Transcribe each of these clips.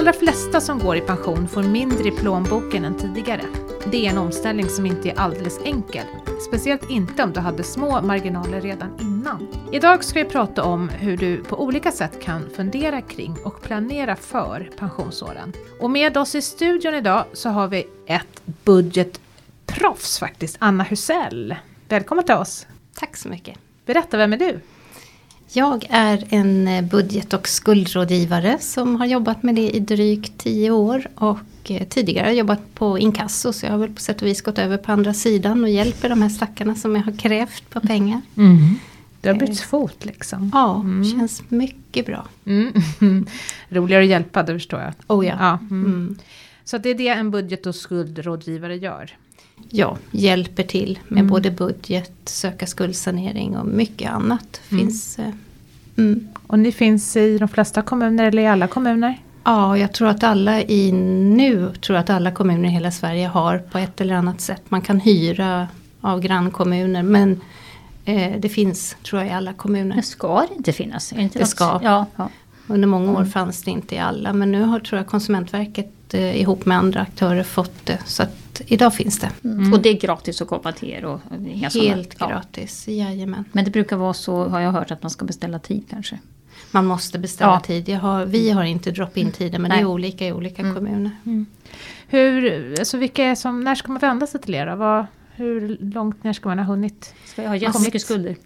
allra flesta som går i pension får mindre i plånboken än tidigare. Det är en omställning som inte är alldeles enkel. Speciellt inte om du hade små marginaler redan innan. Idag ska vi prata om hur du på olika sätt kan fundera kring och planera för pensionsåren. Och med oss i studion idag så har vi ett budgetproffs faktiskt, Anna Husell. Välkommen till oss! Tack så mycket! Berätta, vem är du? Jag är en eh, budget och skuldrådgivare som har jobbat med det i drygt tio år och eh, tidigare jobbat på inkasso så jag har väl på sätt och vis gått över på andra sidan och hjälper de här stackarna som jag har krävt på pengar. Mm. Du har bytt fot liksom? Ja, mm. känns mycket bra. Mm. Roligare att hjälpa, det förstår jag. Oh ja. ja. Mm. Mm. Så det är det en budget och skuldrådgivare gör? ja, hjälper till med mm. både budget, söka skuldsanering och mycket annat. Mm. Finns, eh, mm. Och ni finns i de flesta kommuner eller i alla kommuner? Ja, jag tror att alla i nu tror att alla kommuner i hela Sverige har på ett eller annat sätt. Man kan hyra av grannkommuner men eh, det finns tror jag i alla kommuner. Det ska det inte finnas? Inte det ska. Ja, ja. Under många år mm. fanns det inte i alla men nu har tror jag Konsumentverket eh, ihop med andra aktörer fått det. Så att idag finns det. Mm. Och det är gratis att komma till er? Och Helt sådana, gratis, ja. jajamän. Men det brukar vara så, har jag hört, att man ska beställa tid kanske? Man måste beställa ja. tid. Har, vi har inte drop-in tider men Nej. det är olika i olika mm. kommuner. Mm. Hur, alltså vilka som, när ska man vända sig till er? Vad, hur långt ner ska man ha hunnit? Ska jag ha jättemycket skulder?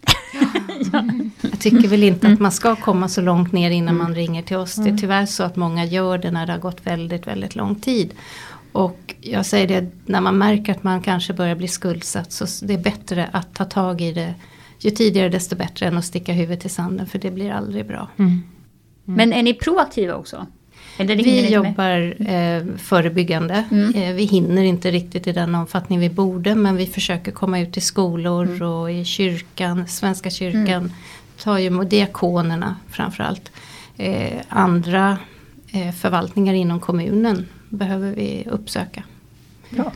ja. Jag tycker väl inte att man ska komma så långt ner innan mm. man ringer till oss. Det är mm. tyvärr så att många gör det när det har gått väldigt, väldigt lång tid. Och jag säger det, när man märker att man kanske börjar bli skuldsatt så det är bättre att ta tag i det. Ju tidigare desto bättre än att sticka huvudet i sanden för det blir aldrig bra. Mm. Mm. Men är ni proaktiva också? Vi jobbar eh, förebyggande. Mm. Eh, vi hinner inte riktigt i den omfattning vi borde men vi försöker komma ut i skolor mm. och i kyrkan, Svenska kyrkan. Mm. Tar ju diakonerna framförallt. Eh, andra eh, förvaltningar inom kommunen behöver vi uppsöka. Bra.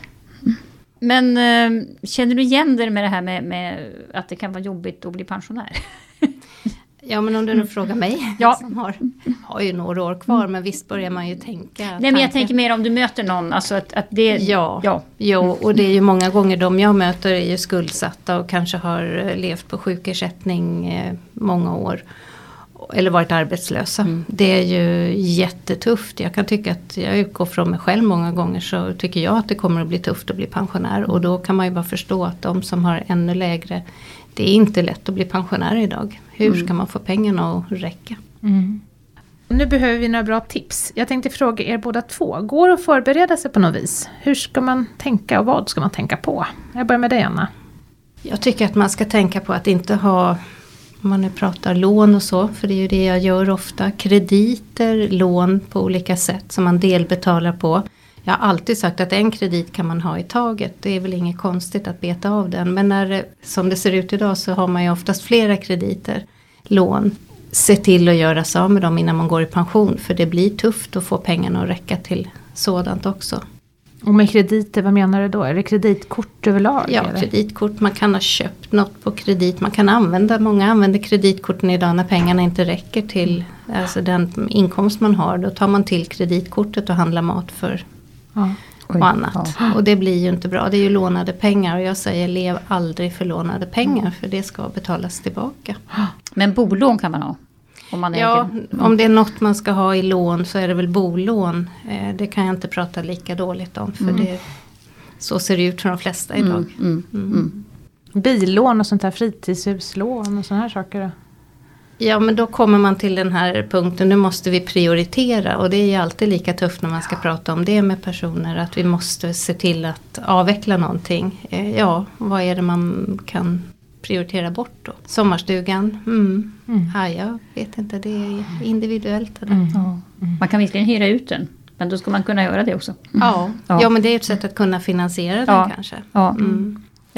Men eh, känner du igen dig med det här med, med, att det kan vara jobbigt att bli pensionär? Ja men om du nu frågar mig ja. som har, har ju några år kvar men visst börjar man ju tänka. Nej men jag tanken. tänker mer om du möter någon. Alltså att, att det, ja, ja. Jo, och det är ju många gånger de jag möter är ju skuldsatta och kanske har eh, levt på sjukersättning eh, många år. Eller varit arbetslösa. Mm. Det är ju jättetufft. Jag kan tycka att jag utgår från mig själv många gånger så tycker jag att det kommer att bli tufft att bli pensionär. Och då kan man ju bara förstå att de som har ännu lägre det är inte lätt att bli pensionär idag. Hur mm. ska man få pengarna att räcka? Mm. Nu behöver vi några bra tips. Jag tänkte fråga er båda två. Går det att förbereda sig på något vis? Hur ska man tänka och vad ska man tänka på? Jag börjar med dig Anna. Jag tycker att man ska tänka på att inte ha, om man nu pratar lån och så, för det är ju det jag gör ofta, krediter, lån på olika sätt som man delbetalar på. Jag har alltid sagt att en kredit kan man ha i taget. Det är väl inget konstigt att beta av den. Men när, som det ser ut idag så har man ju oftast flera krediter, lån. Se till att göra sig av med dem innan man går i pension. För det blir tufft att få pengarna att räcka till sådant också. Och med krediter, vad menar du då? Är det kreditkort överlag? Ja, eller? kreditkort. Man kan ha köpt något på kredit. Man kan använda, många använder kreditkorten idag när pengarna inte räcker till alltså den inkomst man har. Då tar man till kreditkortet och handlar mat för ja. och annat. Ja. Och det blir ju inte bra. Det är ju lånade pengar och jag säger lev aldrig för lånade pengar för det ska betalas tillbaka. Men bolån kan man ha? Om man ja, äger. om det är något man ska ha i lån så är det väl bolån. Eh, det kan jag inte prata lika dåligt om för mm. det, så ser det ut för de flesta idag. Mm, mm, mm. mm. Billån och sånt här fritidshuslån och sådana här saker? Ja men då kommer man till den här punkten, nu måste vi prioritera och det är ju alltid lika tufft när man ska prata om det med personer att vi måste se till att avveckla någonting. Eh, ja, vad är det man kan prioritera bort då? Sommarstugan, mm. Mm. Ja, jag vet inte, det är individuellt. Det mm. Ja. Man kan visserligen hyra ut den. Men då ska man kunna göra det också. Ja, ja. ja men det är ett sätt att kunna finansiera den kanske. Ja.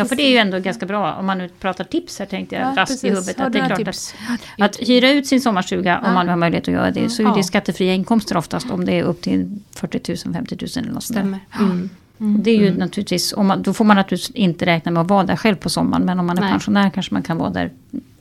Ja, för det är ju ändå ganska bra. Om man nu pratar tips här tänkte jag ja, raskt i huvudet. Att det är klart att, att, hyra ut sin sommarstuga, ja. om man har möjlighet att göra det, så är det skattefria inkomster oftast. Om det är upp till 40 000, 50 000 eller något Stämmer. Mm. Mm. Det är ju mm. naturligtvis, om man, då får man naturligtvis inte räkna med att vara där själv på sommaren. Men om man är Nej. pensionär kanske man kan vara där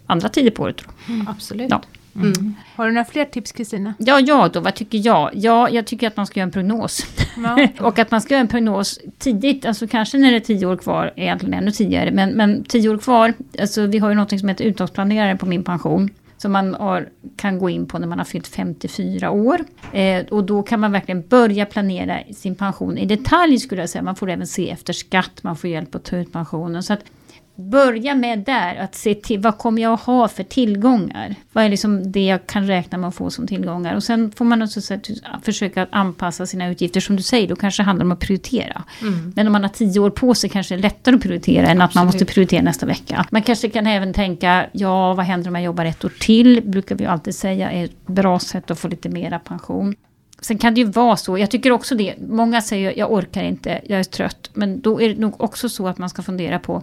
andra tider på året. Mm. Absolut. Ja. Mm. Har du några fler tips Kristina? Ja, ja då, vad tycker jag? Ja, jag tycker att man ska göra en prognos. Ja. och att man ska göra en prognos tidigt, alltså kanske när det är tio år kvar, egentligen ännu tidigare, men, men tio år kvar, alltså vi har ju något som heter uttagsplanerare på min pension. Som man har, kan gå in på när man har fyllt 54 år. Eh, och då kan man verkligen börja planera sin pension i detalj skulle jag säga. Man får även se efter skatt, man får hjälp att ta ut pensionen. Så att börja med där, att se till vad kommer jag att ha för tillgångar? Vad är liksom det jag kan räkna med att få som tillgångar? Och sen får man också försöka anpassa sina utgifter. Som du säger, då kanske det handlar om att prioritera. Mm. Men om man har tio år på sig kanske det är lättare att prioritera än att man måste prioritera nästa vecka. Man kanske kan även tänka, ja vad händer om jag jobbar ett år till? Brukar vi alltid säga är ett bra sätt att få lite mera pension. Sen kan det ju vara så, jag tycker också det, många säger jag orkar inte, jag är trött. Men då är det nog också så att man ska fundera på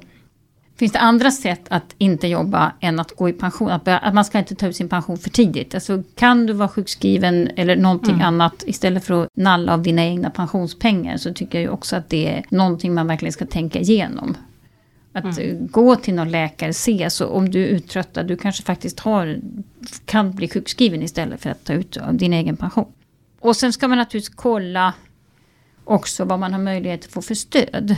Finns det andra sätt att inte jobba än att gå i pension? Att, att man ska inte ta ut sin pension för tidigt. Alltså, kan du vara sjukskriven eller någonting mm. annat istället för att nalla av dina egna pensionspengar så tycker jag också att det är någonting man verkligen ska tänka igenom. Att mm. gå till någon läkare, se, så om du är uttröttad, du kanske faktiskt har, kan bli sjukskriven istället för att ta ut av din egen pension. Och sen ska man naturligtvis kolla också vad man har möjlighet att få för stöd.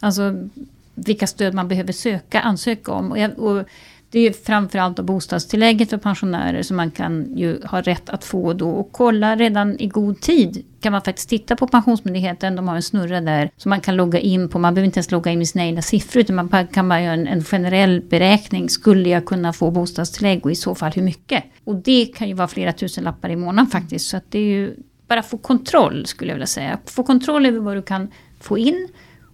Alltså vilka stöd man behöver söka, ansöka om. Och, jag, och det är framförallt då bostadstillägget för pensionärer som man kan ju ha rätt att få då. Och kolla redan i god tid kan man faktiskt titta på Pensionsmyndigheten. De har en snurra där som man kan logga in på. Man behöver inte ens logga in med sina egna siffror utan man kan bara göra en, en generell beräkning. Skulle jag kunna få bostadstillägg och i så fall hur mycket? Och det kan ju vara flera tusen lappar i månaden faktiskt. Så att det är ju bara få kontroll skulle jag vilja säga. Få kontroll över vad du kan få in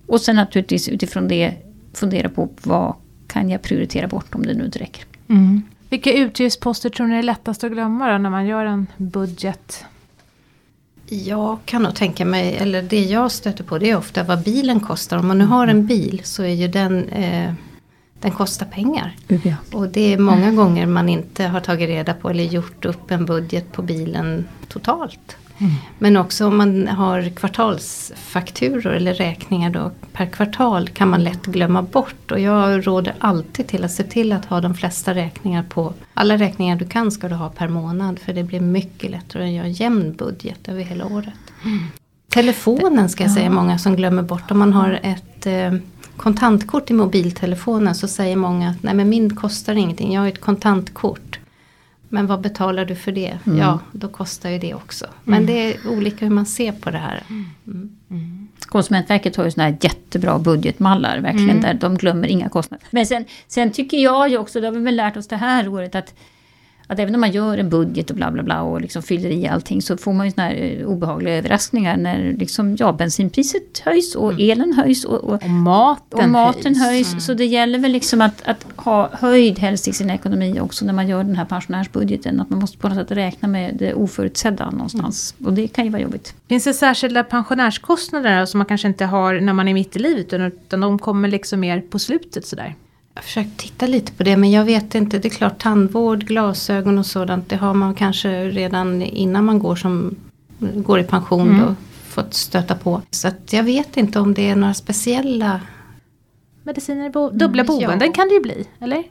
och sen naturligtvis utifrån det fundera på vad kan jag prioritera bort om det nu inte räcker. Mm. Vilka utgiftsposter tror ni är lättast att glömma då, när man gör en budget? Jag kan nog tänka mig, eller det jag stöter på det är ofta vad bilen kostar. Om man nu har en bil så är ju den eh, den kostar pengar. Ja. Och det är många gånger man inte har tagit reda på eller gjort upp en budget på bilen totalt. Mm. Men också om man har kvartalsfakturor eller räkningar då per kvartal kan man lätt glömma bort. Och jag råder alltid till att se till att ha de flesta räkningar på, alla räkningar du kan ska du ha per månad. För det blir mycket lättare att göra en jämn budget över hela året. Mm. Telefonen ska jag säga många som glömmer bort. Om man har ett eh, kontantkort i mobiltelefonen så säger många att nej men min kostar ingenting, jag har ett kontantkort. Men vad betalar du för det? Mm. Ja, då kostar ju det också. Men mm. det är olika hur man ser på det här. Mm. mm. Konsumentverket har ju sådana här jättebra budgetmallar, verkligen, mm. där de glömmer inga kostnader. Men sen, sen tycker jag ju också, det har vi väl lärt oss det här året, att att även om man gör en budget och bla bla bla och liksom fyller i allting så får man ju såna här eh, obehagliga överraskningar när liksom, ja, bensinpriset höjs och mm. elen höjs och, och, och maten, och maten höjs. höjs. Mm. Så det gäller väl liksom att, att ha höjd helst i sin ekonomi också när man gör den här pensionärsbudgeten. Att man måste på något sätt räkna med det oförutsedda någonstans. Mm. Och det kan ju vara jobbigt. Finns det särskilda pensionärskostnader som man kanske inte har när man är mitt i livet utan de kommer liksom mer på slutet sådär? Har försökt titta lite på det men jag vet inte. Det är klart tandvård, glasögon och sådant. Det har man kanske redan innan man går, som, går i pension mm. då, fått stöta på. Så jag vet inte om det är några speciella mediciner, bo dubbla mm, boenden ja. kan det ju bli, eller?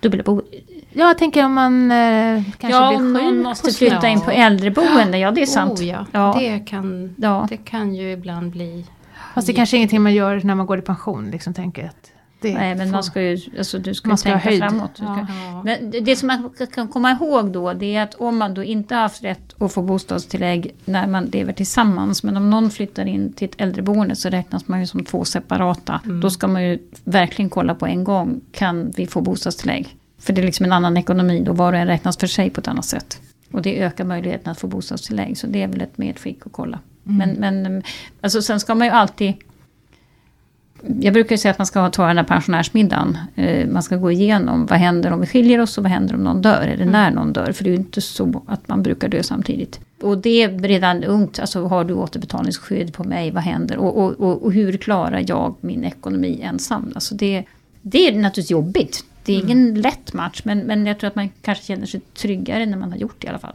Dubbla boenden? Ja, jag tänker om man eh, kanske ja, blir sjuk. Ja, om måste flytta in på äldreboende, ja det är sant. Oh, ja. ja. Det, kan, ja. det kan ju ibland bli... Fast det kanske är ingenting man gör när man går i pension, liksom tänker att det Nej, men man ska ju, alltså, du ska, ska tänka framåt. Ja. Men det som man kan komma ihåg då, det är att om man då inte har haft rätt att få bostadstillägg när man lever tillsammans, men om någon flyttar in till ett äldreboende så räknas man ju som två separata. Mm. Då ska man ju verkligen kolla på en gång, kan vi få bostadstillägg? För det är liksom en annan ekonomi, då var och en räknas för sig på ett annat sätt. Och det ökar möjligheten att få bostadstillägg, så det är väl ett medskick att kolla. Mm. Men, men alltså, sen ska man ju alltid jag brukar säga att man ska ta den här pensionärsmiddagen. Eh, man ska gå igenom vad händer om vi skiljer oss och vad händer om någon dör. Eller mm. när någon dör. För det är ju inte så att man brukar dö samtidigt. Och det är redan ungt. Alltså har du återbetalningsskydd på mig? Vad händer? Och, och, och, och hur klarar jag min ekonomi ensam? Alltså det, det är naturligtvis jobbigt. Det är ingen mm. lätt match. Men, men jag tror att man kanske känner sig tryggare när man har gjort det i alla fall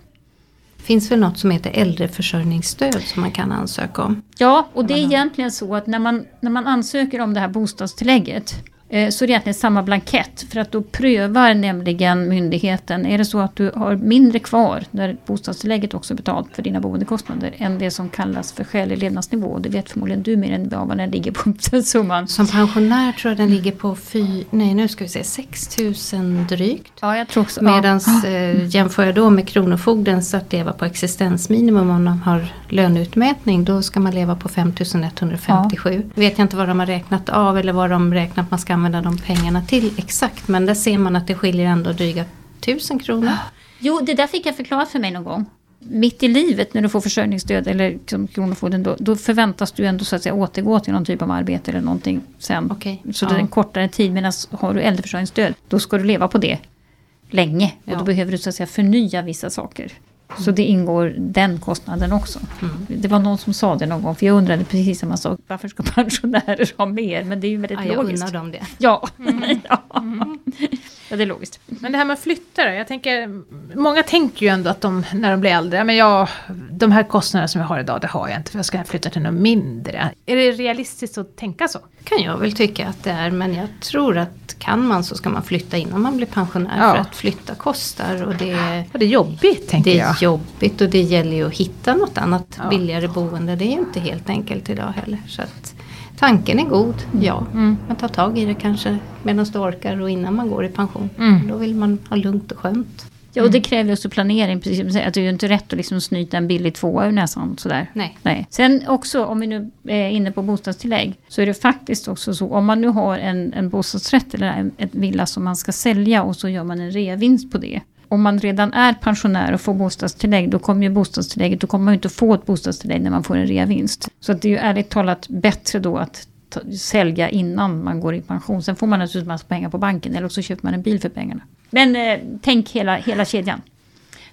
finns väl något som heter äldreförsörjningsstöd som man kan ansöka om. Ja, och det är egentligen så att när man, när man ansöker om det här bostadstillägget Eh, så är det egentligen samma blankett. För att då prövar nämligen myndigheten, är det så att du har mindre kvar, där bostadstillägget också är betalt för dina boendekostnader, än det som kallas för skälig levnadsnivå. Det vet förmodligen du mer än jag vad den ligger på den summan. Som pensionär tror jag den ligger på fy, nej nu ska vi se, 6 000 drygt. Ja, jag tror också. Medan ja. eh, jämför jag då med Kronofogdens att leva på existensminimum om man har löneutmätning, då ska man leva på 5 157. Ja. Vet jag inte vad de har räknat av eller vad de räknat man ska använda de pengarna till exakt. Men där ser man att det skiljer ändå dryga tusen kronor. Jo, det där fick jag förklarat för mig någon gång. Mitt i livet när du får försörjningsstöd eller liksom Kronofogden då, då förväntas du ändå så att säga återgå till någon typ av arbete eller någonting sen. Okay. Så ja. det är en kortare tid medan har du äldreförsörjningsstöd då ska du leva på det länge. Och ja. då behöver du så att säga förnya vissa saker. Så det ingår den kostnaden också. Mm. Det var någon som sa det någon gång, för jag undrade precis samma sak. Varför ska pensionärer ha mer? Men det är ju väldigt ja, logiskt. Jag undrar dem det. Ja. Mm. ja. Mm. Ja, det är logiskt. Men det här med att flytta då? Jag tänker, många tänker ju ändå att de, när de blir äldre, men jag, de här kostnaderna som jag har idag, det har jag inte, för jag ska flytta till något mindre. Är det realistiskt att tänka så? kan jag väl tycka att det är, men jag tror att kan man så ska man flytta innan man blir pensionär. Ja. För att flytta kostar och det, och det är jobbigt tänker jag. Det är jag. jobbigt och det gäller ju att hitta något annat ja. billigare boende. Det är ju inte helt enkelt idag heller. Så att, tanken är god, ja. Mm. Man tar tag i det kanske medan du orkar och innan man går i pension. Mm. Då vill man ha lugnt och skönt. Ja, och det kräver också planering. Precis att det är ju inte rätt att liksom snyta en billig tvåa ur näsan. Sådär. Nej. Nej. Sen också, om vi nu är inne på bostadstillägg, så är det faktiskt också så, om man nu har en, en bostadsrätt eller en, ett villa som man ska sälja och så gör man en reavinst på det. Om man redan är pensionär och får bostadstillägg, då kommer ju bostadstillägget, då kommer man ju inte få ett bostadstillägg när man får en reavinst. Så att det är ju ärligt talat bättre då att sälja innan man går i pension. Sen får man naturligtvis massa pengar på banken eller så köper man en bil för pengarna. Men eh, tänk hela, hela kedjan.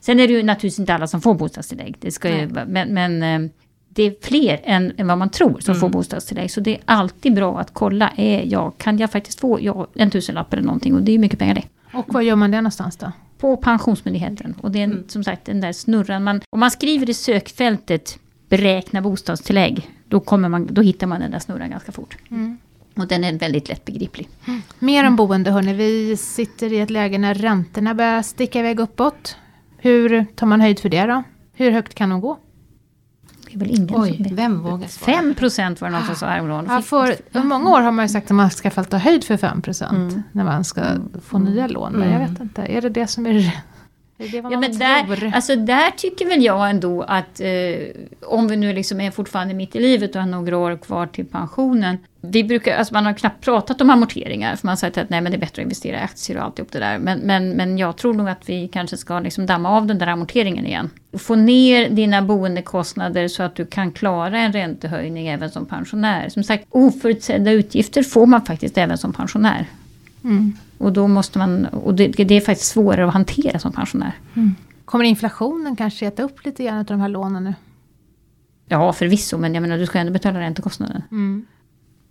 Sen är det ju naturligtvis inte alla som får bostadstillägg. Det ska ju, men, men eh, det är fler än, än, vad man tror som mm. får bostadstillägg. Så det är alltid bra att kolla. Är jag, kan jag faktiskt få ja, en tusenlapp eller någonting? Och det är mycket pengar det. Och var gör man det någonstans då? På Pensionsmyndigheten. Och det är mm. som sagt den där snurran. Man, om man skriver i sökfältet beräkna bostadstillägg. Då, kommer man, då hittar man den där snurran ganska fort. Mm. Och den är väldigt lättbegriplig. Mm. Mer om boende hörni. Vi sitter i ett läge när räntorna börjar sticka iväg uppåt. Hur tar man höjd för det då? Hur högt kan de gå? Det är väl ingen Oj, som vem vågar svara? 5 procent var det någon som sa häromdagen. Ja, för, för många år har man ju sagt att man ska ta höjd för 5 procent. Mm. När man ska få mm. nya lån. Men jag vet inte, är det det som är ja, men där, alltså där tycker väl jag ändå att eh, om vi nu liksom är fortfarande mitt i livet och har några år kvar till pensionen. Vi brukar, alltså man har knappt pratat om amorteringar för man har sagt att nej men det är bättre att investera i aktier och alltihop det där. Men, men, men jag tror nog att vi kanske ska liksom damma av den där amorteringen igen. Få ner dina boendekostnader så att du kan klara en räntehöjning även som pensionär. Som sagt oförutsedda utgifter får man faktiskt även som pensionär. Mm. Och då måste man, och det, det, är faktiskt svårare att hantera som pensionär. Mm. Kommer inflationen kanske äta upp lite grann av de här lånen nu? Ja förvisso, men jag menar du ska ändå betala räntekostnaden. Mm.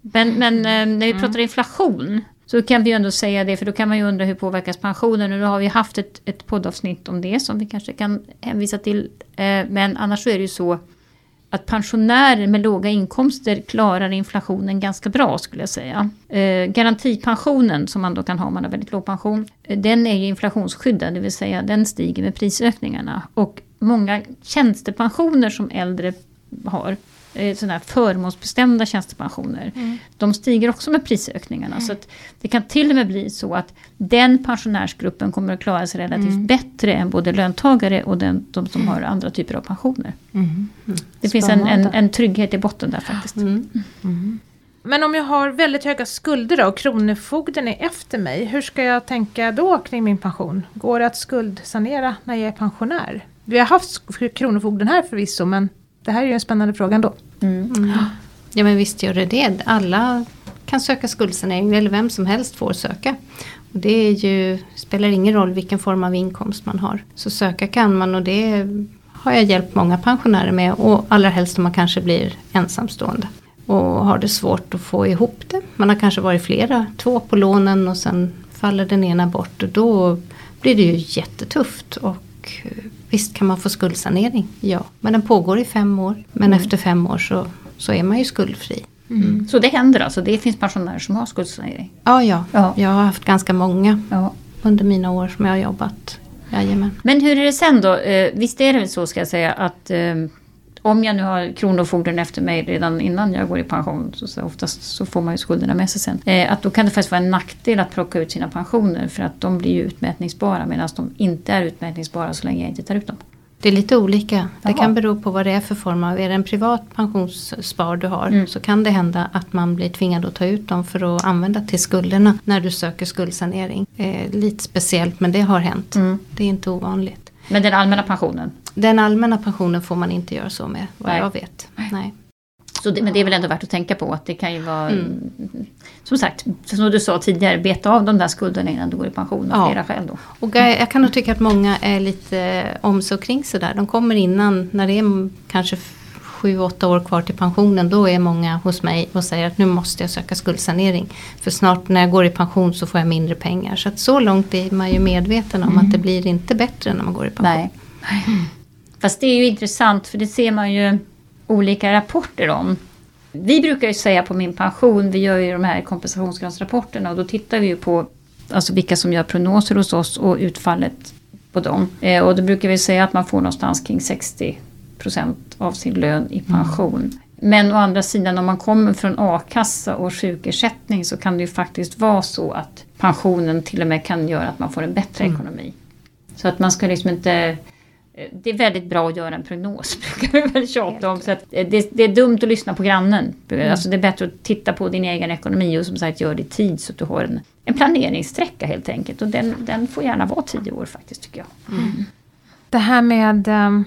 Men, men eh, när vi pratar inflation så kan vi ju ändå säga det, för då kan man ju undra hur påverkas pensionen. Och nu har vi haft ett, ett poddavsnitt om det som vi kanske kan hänvisa till. Eh, men annars så är det ju så att pensionärer med låga inkomster klarar inflationen ganska bra skulle jag säga. Eh, garantipensionen som man då kan ha om man har väldigt låg pension, eh, den är ju inflationsskyddad, det vill säga den stiger med prisökningarna. Och många tjänstepensioner som äldre har, sådana här förmånsbestämda tjänstepensioner. Mm. De stiger också med prisökningarna. Mm. Så det kan till och med bli så att den pensionärsgruppen kommer att klara sig relativt mm. bättre än både löntagare och den, de som har andra typer av pensioner. Mm. Mm. Det finns en, en, en, trygghet i botten där faktiskt. Mm. Men om jag har väldigt höga skulder då och Kronofogden är efter mig, hur ska jag tänka då kring min pension? Går det att skuldsanera när jag är pensionär? Vi har haft Kronofogden här förvisso men det här är ju en spännande fråga ändå. Mm. Mm. Ja men visst gör det det. Alla kan söka skuldsanering eller vem som helst får söka. Och det är ju, spelar ingen roll vilken form av inkomst man har. Så söka kan man och det har jag hjälpt många pensionärer med och allra helst om man kanske blir ensamstående. Och har det svårt att få ihop det. Man har kanske varit flera, två på lånen och sen faller den ena bort och då blir det ju jättetufft. Och Visst kan man få skuldsanering, ja. Men den pågår i fem år. Men mm. efter fem år så, så är man ju skuldfri. Mm. Så det händer alltså, det finns pensionärer som har skuldsanering? Ja, ja, ja. jag har haft ganska många ja. under mina år som jag har jobbat. Jajamän. Men hur är det sen då? Eh, visst är det så ska jag säga att eh, om jag nu har Kronofogden efter mig redan innan jag går i pension, så, så oftast så får man ju skulderna med sig sen. Eh, att då kan det faktiskt vara en nackdel att plocka ut sina pensioner för att de blir ju utmätningsbara medan de inte är utmätningsbara så länge jag inte tar ut dem. Det är lite olika. Jaha. Det kan bero på vad det är för form av, är det en privat pensionsspar du har mm. så kan det hända att man blir tvingad att ta ut dem för att använda till skulderna när du söker skuldsanering. Eh, lite speciellt men det har hänt. Mm. Det är inte ovanligt. Men den allmänna pensionen? Den allmänna pensionen får man inte göra så med vad Nej. jag vet. Nej. Så det, men det är väl ändå värt att tänka på att det kan ju vara mm. Som sagt, som du sa tidigare, beta av de där skulderna innan du går i pension av ja. flera skäl då. Och jag, jag kan nog tycka att många är lite om så kring sådär. De kommer innan, när det är kanske sju, åtta år kvar till pensionen. Då är många hos mig och säger att nu måste jag söka skuldsanering. För snart när jag går i pension så får jag mindre pengar. Så att så långt är man ju medveten om mm. att det blir inte bättre när man går i pension. Nej. Fast det är ju intressant för det ser man ju olika rapporter om. Vi brukar ju säga på min pension, vi gör ju de här kompensationsgradsrapporterna och då tittar vi ju på alltså vilka som gör prognoser hos oss och utfallet på dem. Eh, och då brukar vi säga att man får någonstans kring 60 av sin lön i pension. Mm. Men å andra sidan om man kommer från a-kassa och sjukersättning så kan det ju faktiskt vara så att pensionen till och med kan göra att man får en bättre mm. ekonomi. Så att man ska liksom inte Eh, det är väldigt bra att göra en prognos, brukar vi väl tjata om. Så att eh, det, det, är dumt att lyssna på grannen. Mm. Alltså det är bättre att titta på din egen ekonomi och som sagt gör det i tid så att du har en, en planeringssträcka helt enkelt. Och den, den får gärna vara tio år faktiskt tycker jag. Mm. Det här med äh,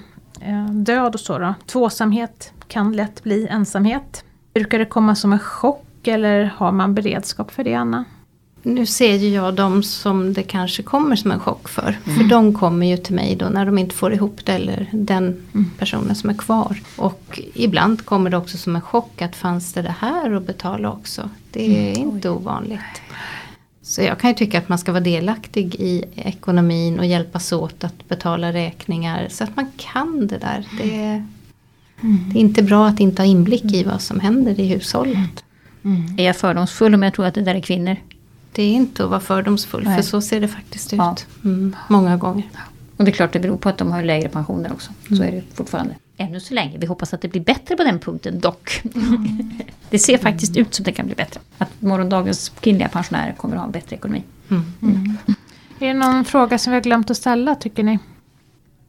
död och så då. Tvåsamhet kan lätt bli ensamhet. Brukar det komma som en chock eller har man beredskap för det Anna? nu ser ju jag dem som det kanske kommer som en chock för. Mm. För de kommer ju till mig då när de inte får ihop det eller den mm. personen som är kvar. Och ibland kommer det också som en chock att fanns det det här att betala också. Det är mm. inte ovanligt. Så jag kan ju tycka att man ska vara delaktig i ekonomin och hjälpas åt att betala räkningar så att man kan det där. Det är, mm. det är inte bra att inte ha inblick i vad som händer i hushållet. Mm. Är jag fördomsfull om jag tror att det där är kvinnor? Det är inte att vara fördomsfull Nej. för så ser det faktiskt ut. Ja. Mm, många gånger. Och det är klart det beror på att de har lägre pensioner också. Så mm. är det fortfarande. Ännu så länge. Vi hoppas att det blir bättre på den punkten dock. Mm. det ser faktiskt ut som det kan bli bättre. Att morgondagens kvinnliga pensionärer kommer att ha en bättre ekonomi. Mm. Mm. Är det någon fråga som vi har glömt att ställa tycker ni?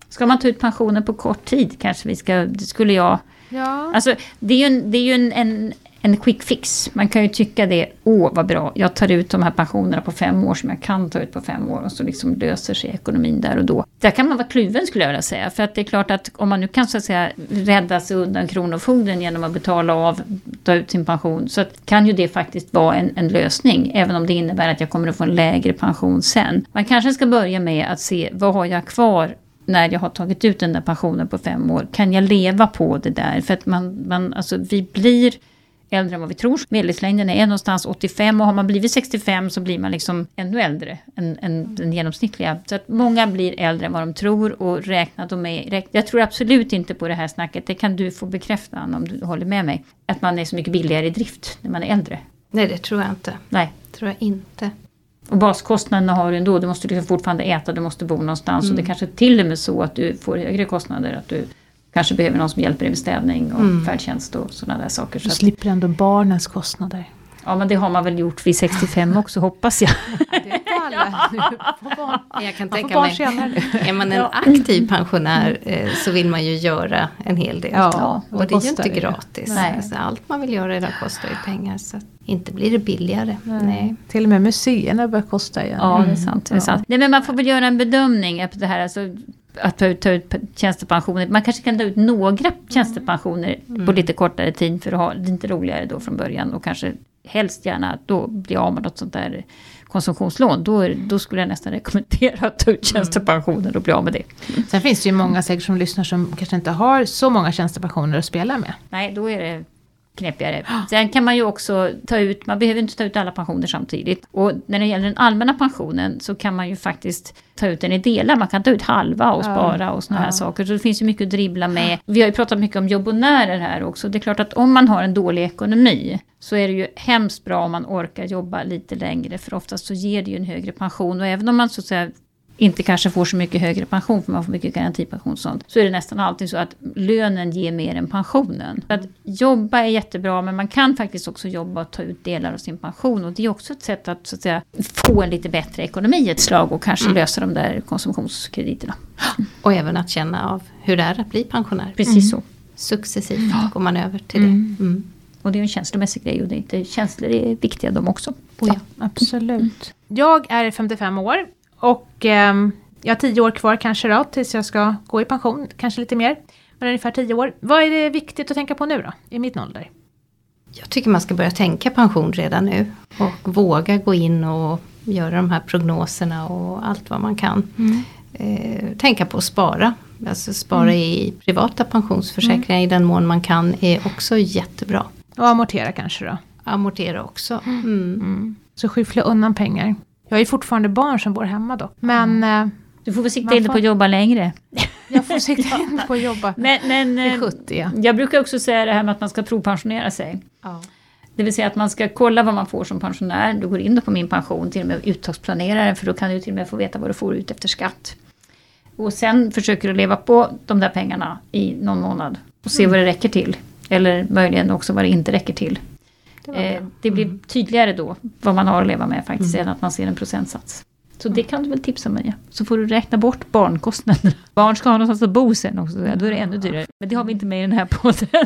Ska man ta ut pensionen på kort tid kanske vi ska, det skulle jag Ja. Alltså, det är ju, en, det är ju en, en, en quick fix. Man kan ju tycka det, åh vad bra, jag tar ut de här pensionerna på fem år som jag kan ta ut på fem år och så liksom löser sig ekonomin där och då. Där kan man vara kluven skulle jag vilja säga. För att det är klart att om man nu kan så att säga rädda sig undan Kronofogden genom att betala av, ta ut sin pension, så att, kan ju det faktiskt vara en, en lösning. Även om det innebär att jag kommer att få en lägre pension sen. Man kanske ska börja med att se, vad har jag kvar när jag har tagit ut den där pensionen på fem år, kan jag leva på det där? För att man, man alltså vi blir äldre än vad vi tror. Medellivslängden är någonstans 85 och har man blivit 65 så blir man liksom ännu äldre än, än den genomsnittliga. Så att många blir äldre än vad de tror och räknar de med. Jag tror absolut inte på det här snacket, det kan du få bekräfta Anna, om du håller med mig. Att man är så mycket billigare i drift när man är äldre. Nej det tror jag inte. Nej. tror jag inte. Och baskostnaderna har du ändå, du måste liksom fortfarande äta, du måste bo någonstans. Mm. Och det kanske till och med så att du får högre kostnader. Att du kanske behöver någon som hjälper dig med städning och mm. färdtjänst och sådana där saker. Du slipper ändå barnens kostnader. Ja men det har man väl gjort vid 65 också hoppas jag. Jag kan tänka mig, är man en aktiv pensionär eh, så vill man ju göra en hel del. Ja, och det är ju inte gratis. Alltså, allt man vill göra idag kostar ju pengar. Så inte blir det billigare. Nej. Nej. Till och med museerna börjar kosta igen. Ja, det är sant. Det är sant. Nej, men man får väl göra en bedömning efter det här. Alltså, att ta ut, ta ut tjänstepensioner. Man kanske kan ta ut några tjänstepensioner mm. på lite kortare tid för att ha lite roligare då från början. Och kanske helst gärna då bli av med något sånt där konsumtionslån. Då, då skulle jag nästan rekommendera att ta ut tjänstepensioner och bli av med det. Sen finns det ju många säkert som lyssnar som kanske inte har så många tjänstepensioner att spela med. Nej, då är det knepigare. Sen kan man ju också ta ut, man behöver inte ta ut alla pensioner samtidigt. Och när det gäller den allmänna pensionen så kan man ju faktiskt ta ut den i delar. Man kan ta ut halva och spara och såna ja. här saker. Så det finns ju mycket att dribbla med. Vi har ju pratat mycket om jobbonärer här också. Det är klart att om man har en dålig ekonomi så är det ju hemskt bra om man orkar jobba lite längre. För oftast så ger det ju en högre pension. Och även om man så att säga inte kanske får så mycket högre pension för man får mycket garantipension och sånt. Så är det nästan alltid så att lönen ger mer än pensionen. Så att jobba är jättebra men man kan faktiskt också jobba och ta ut delar av sin pension. Och det är också ett sätt att, så att säga, få en lite bättre ekonomi ett slag och kanske mm. lösa de där konsumtionskrediterna. Och även att känna av hur det är att bli pensionär. Precis mm. så. Successivt går man över till mm. det. Mm. Och det är en känslomässig grej och det är inte, känslor är viktiga de också. Oh ja, absolut. Jag är 55 år och eh, jag har tio år kvar kanske då tills jag ska gå i pension, kanske lite mer. Men ungefär tio år. Vad är det viktigt att tänka på nu då, i min ålder? Jag tycker man ska börja tänka pension redan nu. Och våga gå in och göra de här prognoserna och allt vad man kan. Mm. Eh, tänka på att spara. Alltså spara mm. i privata pensionsförsäkringar mm. i den mån man kan är också jättebra. Och amortera kanske då? Amortera också. Mm. mm. Så skyffla undan pengar. Jag har ju fortfarande barn som bor hemma då. Men... Mm. Eh, du får väl sikta in får... på att jobba längre. Jag får sikta in på att jobba men, men, till 70. Ja. Jag brukar också säga det här med att man ska provpensionera sig. Ja. Det vill säga att man ska kolla vad man får som pensionär. Du går in då på min pension, till och med uttagsplanera för då kan du till och med få veta vad du får ut efter skatt. Och sen försöker du leva på de där pengarna i någon månad och se mm. vad det räcker till. Eller möjligen också vad det inte räcker till. Det, eh, det blir mm. tydligare då vad man har att leva med faktiskt, mm. än att man ser en procentsats. Så det kan du väl tipsa mig Så får du räkna bort barnkostnaderna. Barn ska ha någonstans att bo sen också, då är det ännu dyrare. Men det har vi inte med i den här podden.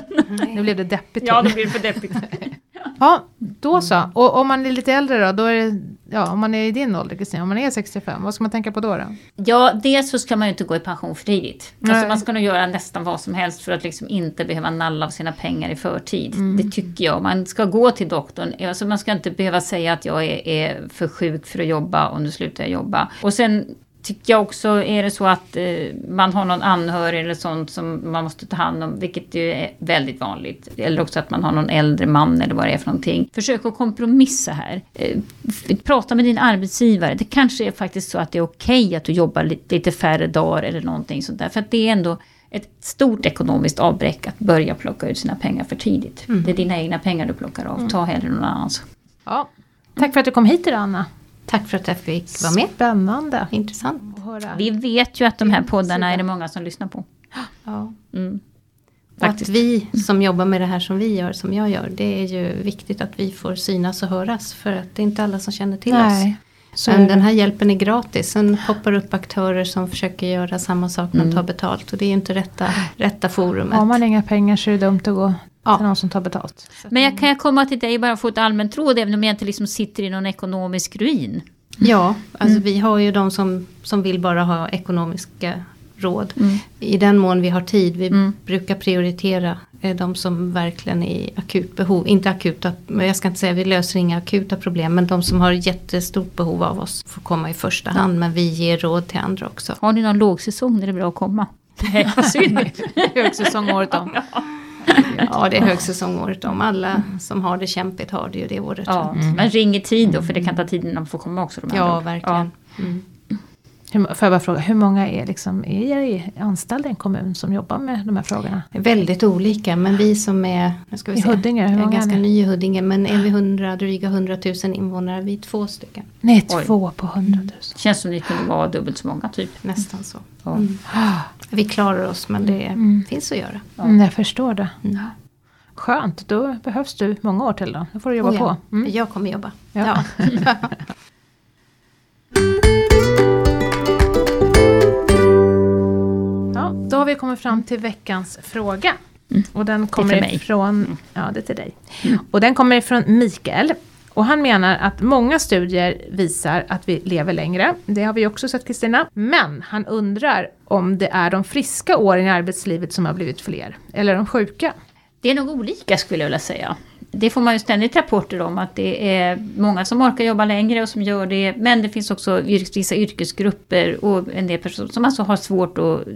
Nu blev det deppigt. Ja, det blir för deppigt. ja, då så. Och om man är lite äldre då, då är det, ja, om man är i din ålder Kristina, om man är 65, vad ska man tänka på då? då? Ja, dels så ska man ju inte gå i pension för tidigt. Alltså man ska nog göra nästan vad som helst för att liksom inte behöva nalla av sina pengar i förtid. Mm. Det tycker jag. Man ska gå till doktorn, alltså man ska inte behöva säga att jag är, är för sjuk för att jobba och nu slutar jag jobba. Och sen tycker jag också, är det så att eh, man har någon anhörig eller sånt som man måste ta hand om, vilket ju är väldigt vanligt. Eller också att man har någon äldre man eller vad det är för någonting. Försök att kompromissa här. Eh, prata med din arbetsgivare. Det kanske är faktiskt så att det är okej okay att du jobbar lite, lite färre dagar eller någonting sånt där. För att det är ändå ett stort ekonomiskt avbräck att börja plocka ut sina pengar för tidigt. Mm. Det är dina egna pengar du plockar av. Mm. Ta hellre någon annans. Ja. Tack för att du kom hit idag Anna. Tack för att jag fick vara med. Spännande. Intressant. Vi vet ju att de här poddarna är det många som lyssnar på. Ja. Mm. Att vi som jobbar med det här som vi gör, som jag gör, det är ju viktigt att vi får synas och höras. För att det är inte alla som känner till Nej. oss. Så Men den här hjälpen är gratis. Sen poppar upp aktörer som försöker göra samma sak men mm. tar betalt. Och det är ju inte rätta, rätta forumet. Har man inga pengar så är det dumt att gå ja. till någon som tar betalt. Men jag kan jag komma till dig bara få ett allmänt råd även om jag inte liksom sitter i någon ekonomisk ruin? Ja, alltså mm. vi har ju de som, som vill bara ha ekonomiska råd. Mm. I den mån vi har tid, vi mm. brukar prioritera eh, de som verkligen är i akut behov. Inte akuta, jag ska inte säga vi löser inga akuta problem. Men de som har jättestort behov av oss får komma i första hand. Ja. Men vi ger råd till andra också. Har ni någon lågsäsong där det är bra att komma? Nej, Högsäsong året om. Ja. Ja, det är högsäsong året om. Alla som har det kämpigt har det ju det året ja, runt. Men ring i tid då, för det kan ta tid innan man får komma också. De ja, verkligen. Ja. Mm. Får jag bara fråga, hur många är, liksom, är anställda i en kommun som jobbar med de här frågorna? Väldigt olika, men vi som är ska vi I Huddinge, hur många är ganska ny i Huddinge, men är vi 100, dryga 100 000 invånare, vi är två stycken. Nej, två på 100 000. Känns som ni kunde vara dubbelt så många typ. Nästan så. Mm. Vi klarar oss, men det mm. finns att göra. Ja. Mm, jag förstår det. Mm. Skönt, då behövs du många år till då. Då får du jobba oh ja. på. Mm. Jag kommer jobba. Ja. har vi kommit fram till veckans fråga. Mm. Och den kommer det ifrån, mm. ja det är till dig. Mm. Och den kommer ifrån Mikael. Och han menar att många studier visar att vi lever längre. Det har vi också sett Kristina. Men han undrar om det är de friska åren i arbetslivet som har blivit fler. Eller de sjuka. Det är nog olika skulle jag vilja säga. Det får man ju ständigt rapporter om att det är många som orkar jobba längre och som gör det. Men det finns också vissa yrkesgrupper och en del personer som alltså har svårt att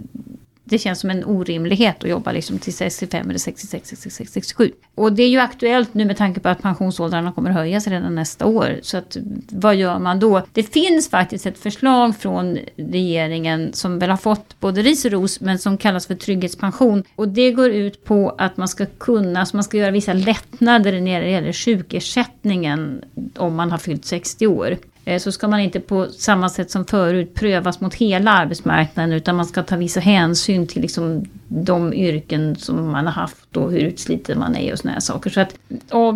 det känns som en orimlighet att jobba liksom till 65 eller 66, 66, 67. Och det är ju aktuellt nu med tanke på att pensionsåldrarna kommer höjas redan nästa år. Så att, vad gör man då? Det finns faktiskt ett förslag från regeringen som väl har fått både ris och ros men som kallas för trygghetspension. Och det går ut på att man ska kunna, så man ska göra vissa lättnader när det gäller sjukersättningen om man har fyllt 60 år. Eh, så ska man inte på samma sätt som förut prövas mot hela arbetsmarknaden utan man ska ta vissa hänsyn till liksom de yrken som man har haft och hur utsliten man är och såna här saker. Så att,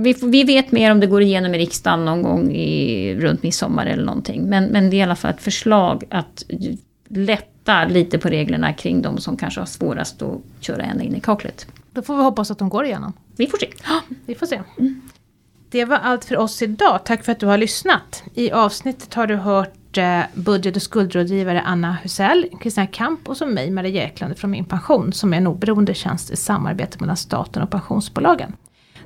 vi, vi vet mer om det går igenom i riksdagen någon gång i, runt midsommar eller någonting. Men, men det är i alla fall ett förslag att lätta lite på reglerna kring de som kanske har svårast att köra ända in i kaklet. Då får vi hoppas att de går igenom. Vi får se. vi får se. Mm. Det var allt för oss idag. Tack för att du har lyssnat. I avsnittet har du hört eh, budget och skuldrådgivare Anna Husell, Kristina Kamp och så mig, Maria Eklund från Min Pension, som är en oberoende tjänst i samarbete mellan staten och pensionsbolagen.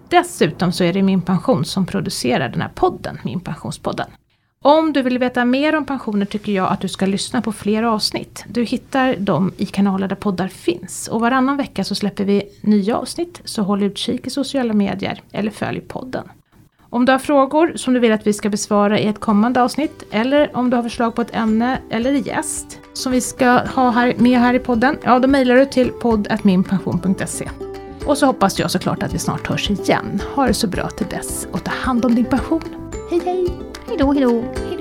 Dessutom så är det Min Pension som producerar den här podden, Min Pensionspodden. Om du vill veta mer om pensioner tycker jag att du ska lyssna på fler avsnitt. Du hittar dem i kanaler där poddar finns. Och varannan vecka så släpper vi nya avsnitt, så håll utkik i sociala medier eller följ podden. Om du har frågor som du vill att vi ska besvara i ett kommande avsnitt eller om du har förslag på ett ämne eller gäst som vi ska ha här, med här i podden, ja då mejlar du till podd.minpension.se. Och så hoppas jag såklart att vi snart hörs igen. Ha det så bra till dess och ta hand om din pension. Hej hej! Hej då, hej då!